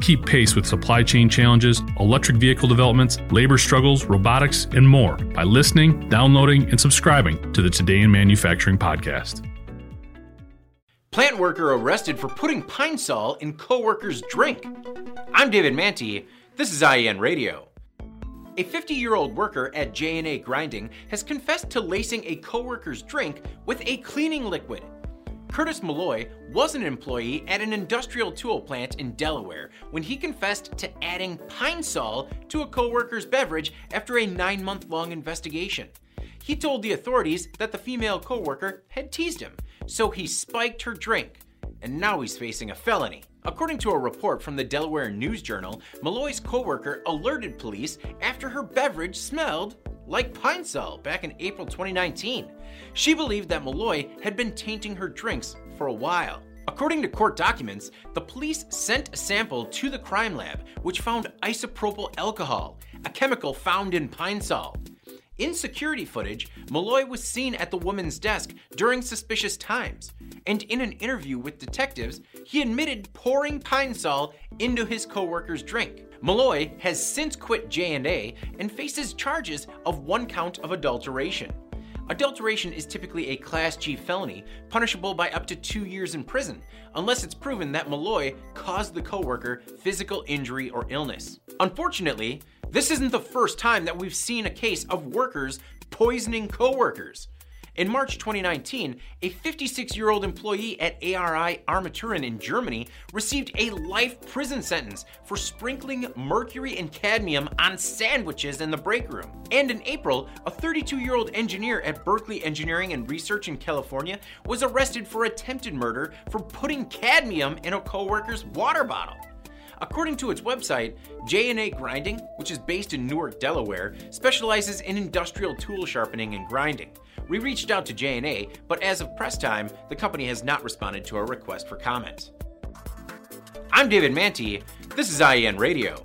Keep pace with supply chain challenges, electric vehicle developments, labor struggles, robotics, and more by listening, downloading, and subscribing to the Today in Manufacturing podcast. Plant worker arrested for putting pine sol in coworker's drink. I'm David Mantey. This is IEN Radio. A 50-year-old worker at J&A Grinding has confessed to lacing a coworker's drink with a cleaning liquid. Curtis Malloy was an employee at an industrial tool plant in Delaware when he confessed to adding pine sol to a coworker's beverage after a nine month long investigation. He told the authorities that the female coworker had teased him, so he spiked her drink, and now he's facing a felony. According to a report from the Delaware News Journal, Malloy's coworker alerted police after her beverage smelled like pine sol back in April 2019. She believed that Malloy had been tainting her drinks for a while. According to court documents, the police sent a sample to the crime lab, which found isopropyl alcohol, a chemical found in pine sol. In security footage, Malloy was seen at the woman's desk during suspicious times, and in an interview with detectives, he admitted pouring pine sol into his coworker's drink. Malloy has since quit J&A and faces charges of one count of adulteration. Adulteration is typically a Class G felony, punishable by up to two years in prison, unless it's proven that Malloy caused the coworker physical injury or illness. Unfortunately, this isn't the first time that we've seen a case of workers poisoning coworkers. In March 2019, a 56 year old employee at ARI Armaturen in Germany received a life prison sentence for sprinkling mercury and cadmium on sandwiches in the break room. And in April, a 32 year old engineer at Berkeley Engineering and Research in California was arrested for attempted murder for putting cadmium in a coworker's water bottle. According to its website, J&A Grinding, which is based in Newark, Delaware, specializes in industrial tool sharpening and grinding. We reached out to J&A, but as of press time, the company has not responded to our request for comment. I'm David Mantey. This is IEN Radio.